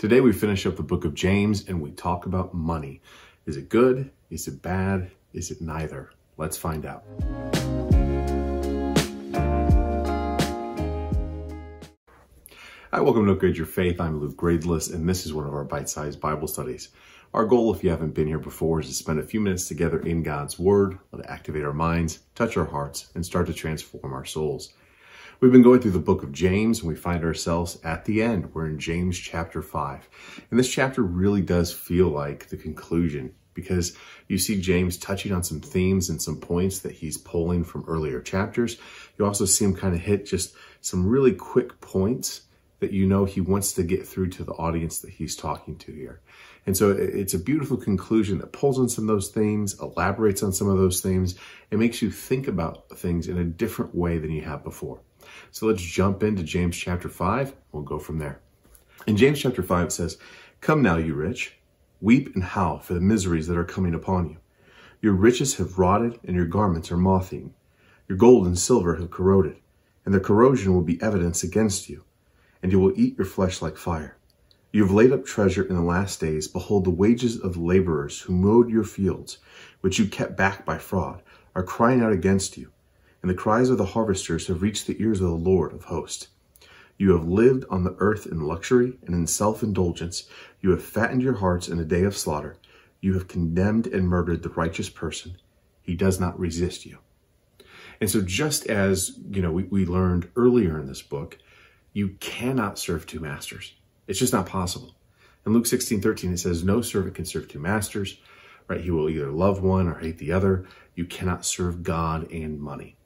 Today we finish up the book of James and we talk about money. Is it good? Is it bad? Is it neither? Let's find out. Hi, welcome to Upgrade Your Faith. I'm Luke Gradeless, and this is one of our bite-sized Bible studies. Our goal, if you haven't been here before, is to spend a few minutes together in God's Word, let it activate our minds, touch our hearts, and start to transform our souls. We've been going through the book of James and we find ourselves at the end. We're in James chapter 5. And this chapter really does feel like the conclusion because you see James touching on some themes and some points that he's pulling from earlier chapters. You also see him kind of hit just some really quick points that you know he wants to get through to the audience that he's talking to here. And so it's a beautiful conclusion that pulls on some of those themes, elaborates on some of those themes, and makes you think about things in a different way than you have before. So let's jump into James chapter 5. We'll go from there. In James chapter 5, it says, Come now, you rich, weep and howl for the miseries that are coming upon you. Your riches have rotted, and your garments are moth-eaten. Your gold and silver have corroded, and their corrosion will be evidence against you, and you will eat your flesh like fire. You have laid up treasure in the last days. Behold, the wages of the laborers who mowed your fields, which you kept back by fraud, are crying out against you and the cries of the harvesters have reached the ears of the Lord of hosts. You have lived on the earth in luxury and in self-indulgence. You have fattened your hearts in a day of slaughter. You have condemned and murdered the righteous person. He does not resist you. And so just as, you know, we, we learned earlier in this book, you cannot serve two masters. It's just not possible. In Luke 16, 13, it says, no servant can serve two masters, right? He will either love one or hate the other. You cannot serve God and money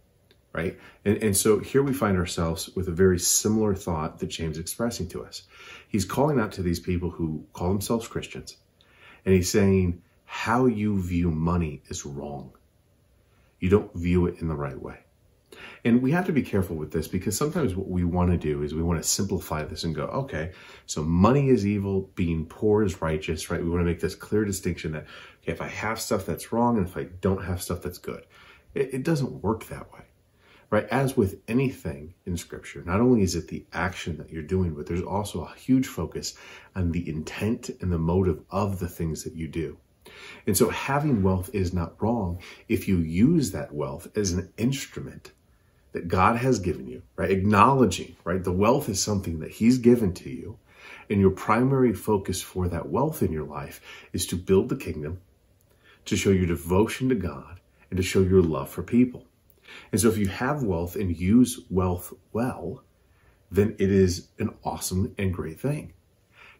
right? And, and so here we find ourselves with a very similar thought that James is expressing to us. He's calling out to these people who call themselves Christians, and he's saying, how you view money is wrong. You don't view it in the right way. And we have to be careful with this because sometimes what we want to do is we want to simplify this and go, okay, so money is evil, being poor is righteous, right? We want to make this clear distinction that, okay, if I have stuff that's wrong and if I don't have stuff that's good, it, it doesn't work that way right? As with anything in scripture, not only is it the action that you're doing, but there's also a huge focus on the intent and the motive of the things that you do. And so having wealth is not wrong if you use that wealth as an instrument that God has given you, right? Acknowledging, right? The wealth is something that he's given to you. And your primary focus for that wealth in your life is to build the kingdom, to show your devotion to God, and to show your love for people. And so if you have wealth and use wealth well, then it is an awesome and great thing.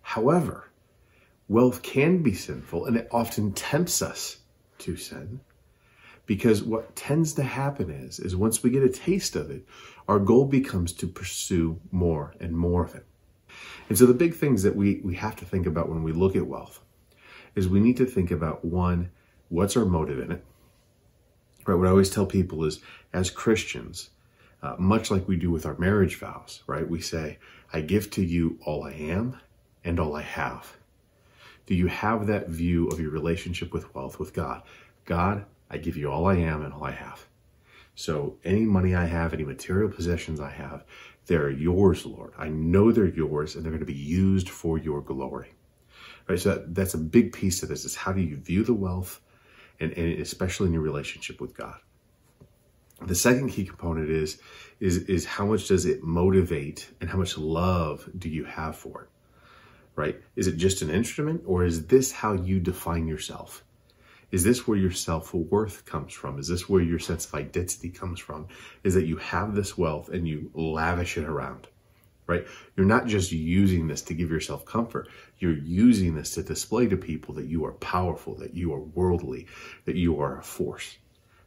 However, wealth can be sinful and it often tempts us to sin because what tends to happen is is once we get a taste of it our goal becomes to pursue more and more of it and so the big things that we we have to think about when we look at wealth is we need to think about one what's our motive in it right? What I always tell people is, as Christians, uh, much like we do with our marriage vows, right? We say, I give to you all I am and all I have. Do you have that view of your relationship with wealth with God? God, I give you all I am and all I have. So any money I have, any material possessions I have, they're yours, Lord. I know they're yours and they're going to be used for your glory. Right? So that, that's a big piece of this is how do you view the wealth and, and especially in your relationship with God. The second key component is, is, is how much does it motivate and how much love do you have for it, right? Is it just an instrument or is this how you define yourself? Is this where your self-worth comes from? Is this where your sense of identity comes from? Is that you have this wealth and you lavish it around? Right? You're not just using this to give yourself comfort. You're using this to display to people that you are powerful, that you are worldly, that you are a force.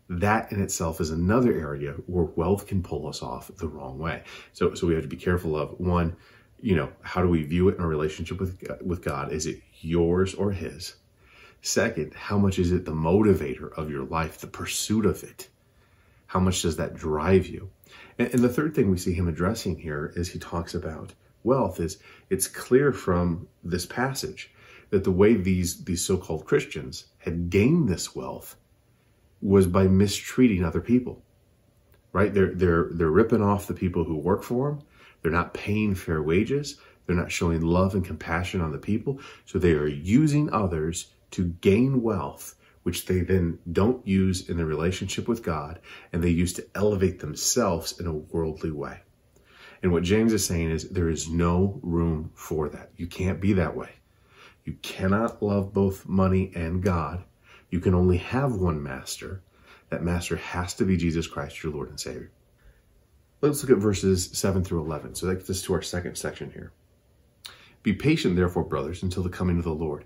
That in itself is another area where wealth can pull us off the wrong way. So, so we have to be careful of one, you know, how do we view it in our relationship with, with God? Is it yours or his? Second, how much is it the motivator of your life, the pursuit of it? How much does that drive you? And, and the third thing we see him addressing here is he talks about wealth is it's clear from this passage that the way these these so-called Christians had gained this wealth was by mistreating other people. Right? They're they're they're ripping off the people who work for them. They're not paying fair wages. They're not showing love and compassion on the people. So they are using others to gain wealth, which they then don't use in their relationship with God, and they use to elevate themselves in a worldly way. And what James is saying is there is no room for that. You can't be that way. You cannot love both money and God. You can only have one master. That master has to be Jesus Christ, your Lord and Savior. Let's look at verses 7 through 11. So that gets us to our second section here. Be patient, therefore, brothers, until the coming of the Lord.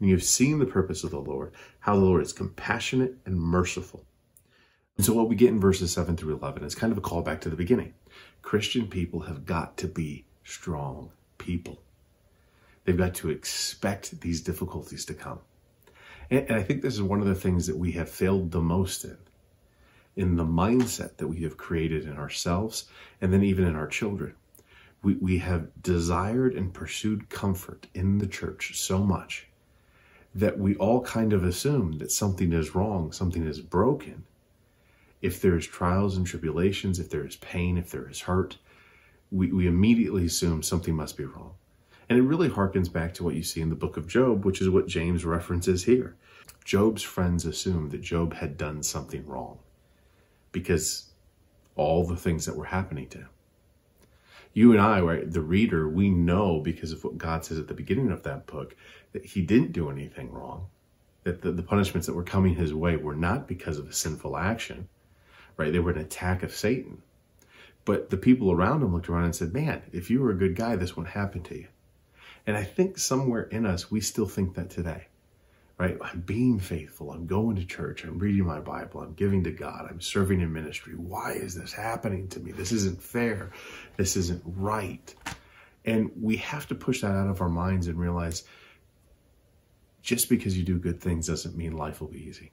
and you have seen the purpose of the Lord, how the Lord is compassionate and merciful. And so, what we get in verses 7 through 11 is kind of a callback to the beginning. Christian people have got to be strong people. They've got to expect these difficulties to come. And, and I think this is one of the things that we have failed the most in, in the mindset that we have created in ourselves and then even in our children. We, we have desired and pursued comfort in the church so much that we all kind of assume that something is wrong, something is broken. If there's trials and tribulations, if there is pain, if there is hurt, we, we immediately assume something must be wrong. And it really harkens back to what you see in the book of Job, which is what James references here. Job's friends assumed that Job had done something wrong because all the things that were happening to him. You and I, right, the reader, we know because of what God says at the beginning of that book that he didn't do anything wrong, that the, the punishments that were coming his way were not because of a sinful action, right? They were an attack of Satan. But the people around him looked around and said, Man, if you were a good guy, this wouldn't happen to you. And I think somewhere in us, we still think that today, right? I'm being faithful. I'm going to church. I'm reading my Bible. I'm giving to God. I'm serving in ministry. Why is this happening to me? This isn't fair. This isn't right. And we have to push that out of our minds and realize just because you do good things doesn't mean life will be easy.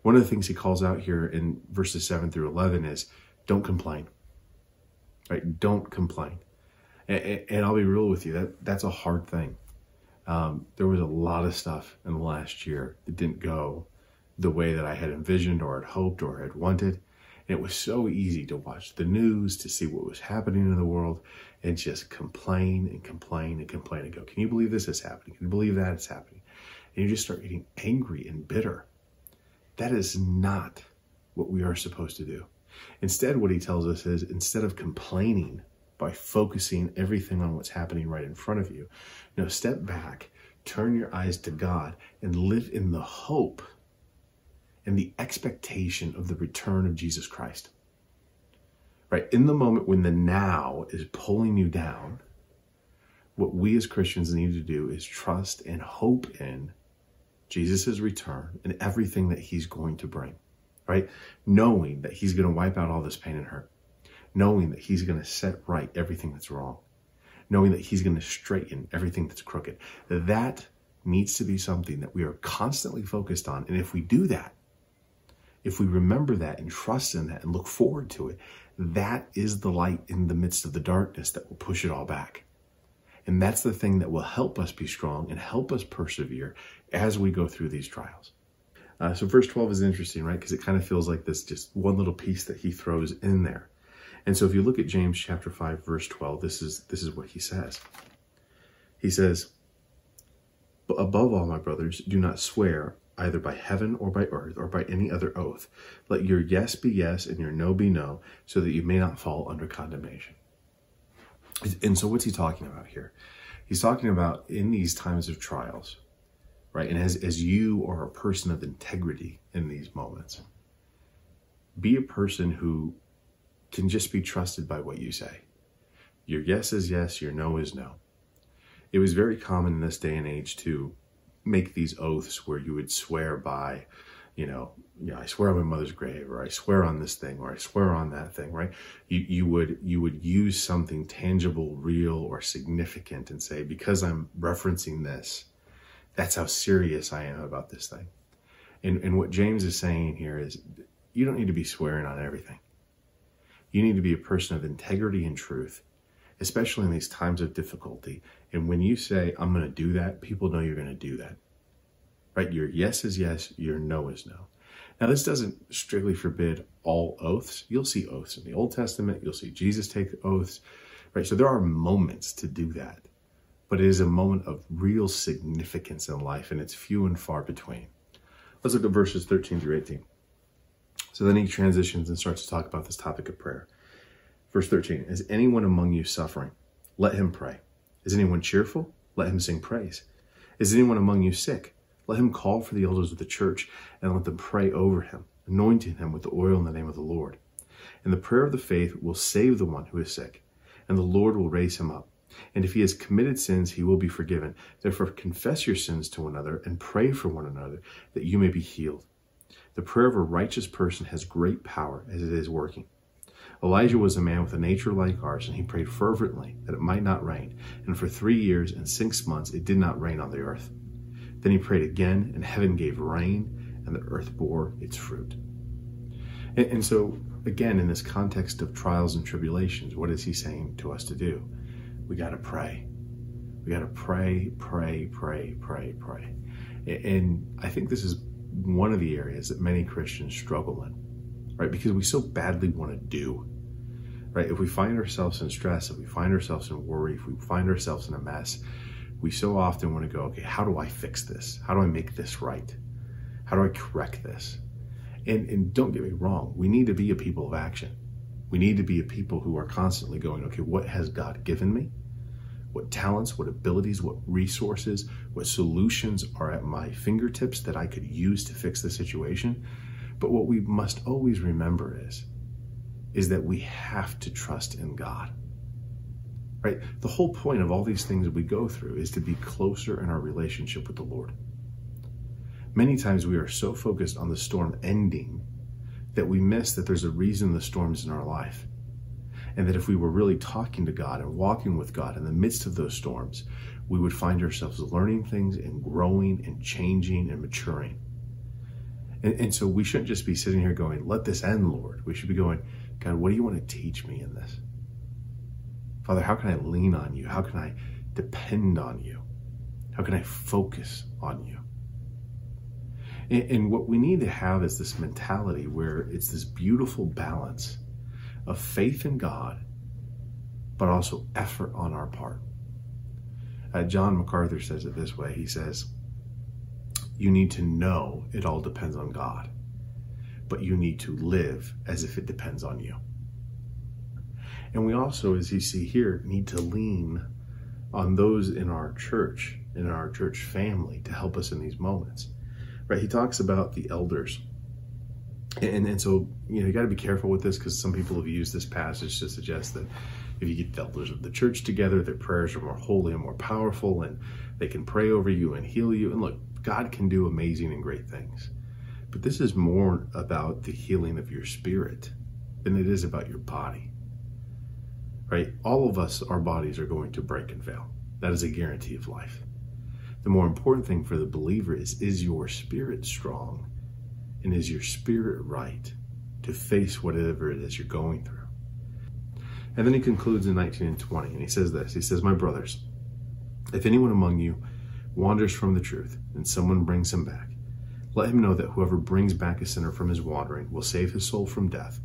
One of the things he calls out here in verses 7 through 11 is don't complain. Right? Don't complain. And, and I'll be real with you, that that's a hard thing. Um, there was a lot of stuff in the last year that didn't go the way that I had envisioned or had hoped or had wanted. And it was so easy to watch the news, to see what was happening in the world, and just complain and complain and complain and go, Can you believe this is happening? Can you believe that it's happening? And you just start getting angry and bitter. That is not what we are supposed to do. Instead, what he tells us is instead of complaining by focusing everything on what's happening right in front of you. No, step back, turn your eyes to God, and live in the hope and the expectation of the return of Jesus Christ. Right? In the moment when the now is pulling you down, what we as Christians need to do is trust and hope in Jesus' return and everything that he's going to bring, right? Knowing that he's going to wipe out all this pain and hurt knowing that He's going to set right everything that's wrong, knowing that He's going to straighten everything that's crooked. That needs to be something that we are constantly focused on. And if we do that, if we remember that and trust in that and look forward to it, that is the light in the midst of the darkness that will push it all back. And that's the thing that will help us be strong and help us persevere as we go through these trials. Uh, so, verse 12 is interesting, right? Because it kind of feels like this just one little piece that he throws in there. And so if you look at James chapter 5 verse 12, this is this is what he says. He says, "But above all, my brothers, do not swear either by heaven or by earth or by any other oath. Let your yes be yes and your no be no, so that you may not fall under condemnation." And so what's he talking about here? He's talking about in these times of trials, right? And as, as you are a person of integrity in these moments, be a person who can just be trusted by what you say. Your yes is yes, your no is no. It was very common in this day and age to make these oaths where you would swear by you know, I swear on my mother's grave, or I swear on this thing, or I swear on that thing, right? You you would you would use something tangible, real, or significant, and say, because I'm referencing this, that's how serious I am about this thing. And and what James is saying here is, you don't need to be swearing on everything. You need to be a person of integrity and truth, especially in these times of difficulty. And when you say, I'm going to do that, people know you're going to do that. Right? Your yes is yes, your no is no. Now, this doesn't strictly forbid all oaths. You'll see oaths in the Old Testament, you'll see Jesus take oaths, right? So there are moments to do that, but it is a moment of real significance in life, and it's few and far between. Let's look at verses 13 through 18. So then he transitions and starts to talk about this topic of prayer. Verse 13 Is anyone among you suffering? Let him pray. Is anyone cheerful? Let him sing praise. Is anyone among you sick? Let him call for the elders of the church and let them pray over him, anointing him with the oil in the name of the Lord. And the prayer of the faith will save the one who is sick, and the Lord will raise him up. And if he has committed sins, he will be forgiven. Therefore, confess your sins to one another and pray for one another that you may be healed. The prayer of a righteous person has great power as it is working. Elijah was a man with a nature like ours, and he prayed fervently that it might not rain. And for three years and six months it did not rain on the earth. Then he prayed again, and heaven gave rain, and the earth bore its fruit. And, and so, again, in this context of trials and tribulations, what is he saying to us to do? We got to pray. We got to pray, pray, pray, pray, pray. And I think this is one of the areas that many Christians struggle in, right? Because we so badly want to do, right? If we find ourselves in stress, if we find ourselves in worry, if we find ourselves in a mess, we so often want to go, okay, how do I fix this? How do I make this right? How do I correct this? And, and don't get me wrong, we need to be a people of action. We need to be a people who are constantly going, okay, what has God given me? What talents, what abilities, what resources, what solutions are at my fingertips that I could use to fix the situation? But what we must always remember is, is that we have to trust in God right? The whole point of all these things we go through is to be closer in our relationship with the Lord. Many times we are so focused on the storm ending that we miss that there's a reason the storm's in our life. And that if we were really talking to God and walking with God in the midst of those storms, we would find ourselves learning things and growing and changing and maturing. And, and so we shouldn't just be sitting here going, let this end, Lord. We should be going, God, what do you want to teach me in this? Father, how can I lean on you? How can I depend on you? How can I focus on you? And, and, what we need to have is this mentality where it's this beautiful balance of faith in God, but also effort on our part. Uh, John MacArthur says it this way He says, You need to know it all depends on God, but you need to live as if it depends on you. And we also, as you see here, need to lean on those in our church, in our church family, to help us in these moments. Right? He talks about the elders. And, and so, you know, you got to be careful with this because some people have used this passage to suggest that if you get the elders of the church together, their prayers are more holy and more powerful, and they can pray over you and heal you. And look, God can do amazing and great things. But this is more about the healing of your spirit than it is about your body right? All of us, our bodies are going to break and fail. That is a guarantee of life. The more important thing for the believer is is your spirit strong and is your spirit right to face whatever it is you're going through? And then he concludes in 19 and 20, and he says this He says, My brothers, if anyone among you wanders from the truth and someone brings him back, let him know that whoever brings back a sinner from his wandering will save his soul from death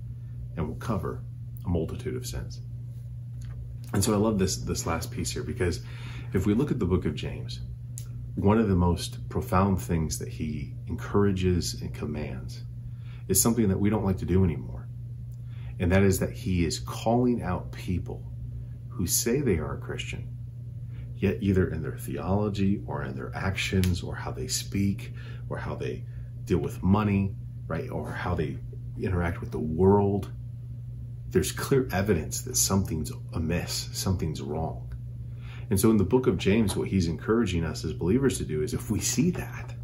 and will cover a multitude of sins. And so I love this this last piece here because if we look at the book of James, one of the most profound things that he encourages and commands is something that we don't like to do anymore. And that is that he is calling out people who say they are a Christian, yet either in their theology or in their actions or how they speak or how they deal with money, right, or how they interact with the world there's clear evidence that something's amiss, something's wrong. And so in the book of James, what he's encouraging us as believers to do is if we see that,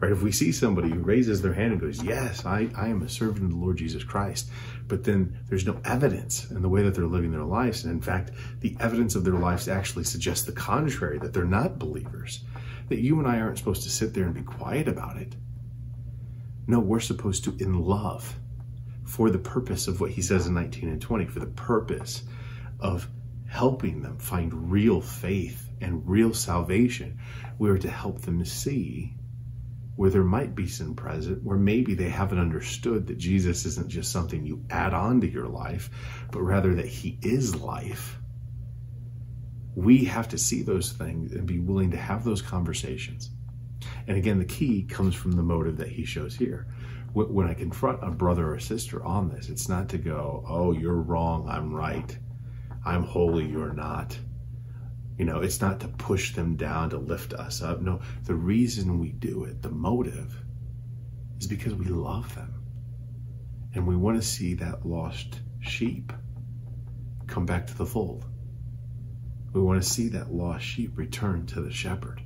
right? If we see somebody who raises their hand and goes, Yes, I, I am a servant of the Lord Jesus Christ, but then there's no evidence in the way that they're living their lives. And in fact, the evidence of their lives actually suggests the contrary, that they're not believers, that you and I aren't supposed to sit there and be quiet about it. No, we're supposed to, in love, for the purpose of what he says in 19 and 20, for the purpose of helping them find real faith and real salvation, we are to help them see where there might be sin present, where maybe they haven't understood that Jesus isn't just something you add on to your life, but rather that he is life. We have to see those things and be willing to have those conversations. And again, the key comes from the motive that he shows here. When I confront a brother or sister on this, it's not to go, oh, you're wrong, I'm right. I'm holy, you're not. You know, it's not to push them down to lift us up. No, the reason we do it, the motive, is because we love them. And we want to see that lost sheep come back to the fold. We want to see that lost sheep return to the shepherd.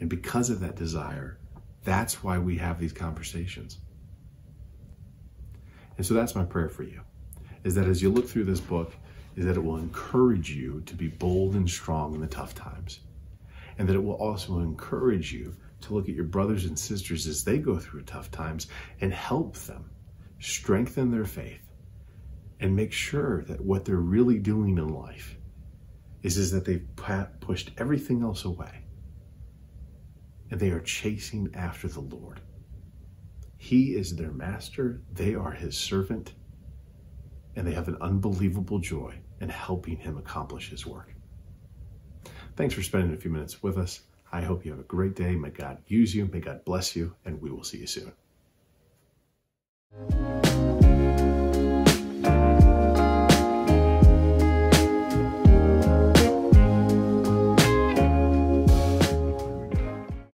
And because of that desire, that's why we have these conversations. And so that's my prayer for you is that as you look through this book, is that it will encourage you to be bold and strong in the tough times. And that it will also encourage you to look at your brothers and sisters as they go through tough times and help them strengthen their faith and make sure that what they're really doing in life is, is that they've pushed everything else away and they are chasing after the Lord. He is their master, they are his servant, and they have an unbelievable joy in helping him accomplish his work. Thanks for spending a few minutes with us. I hope you have a great day. May God use you. May God bless you, and we will see you soon.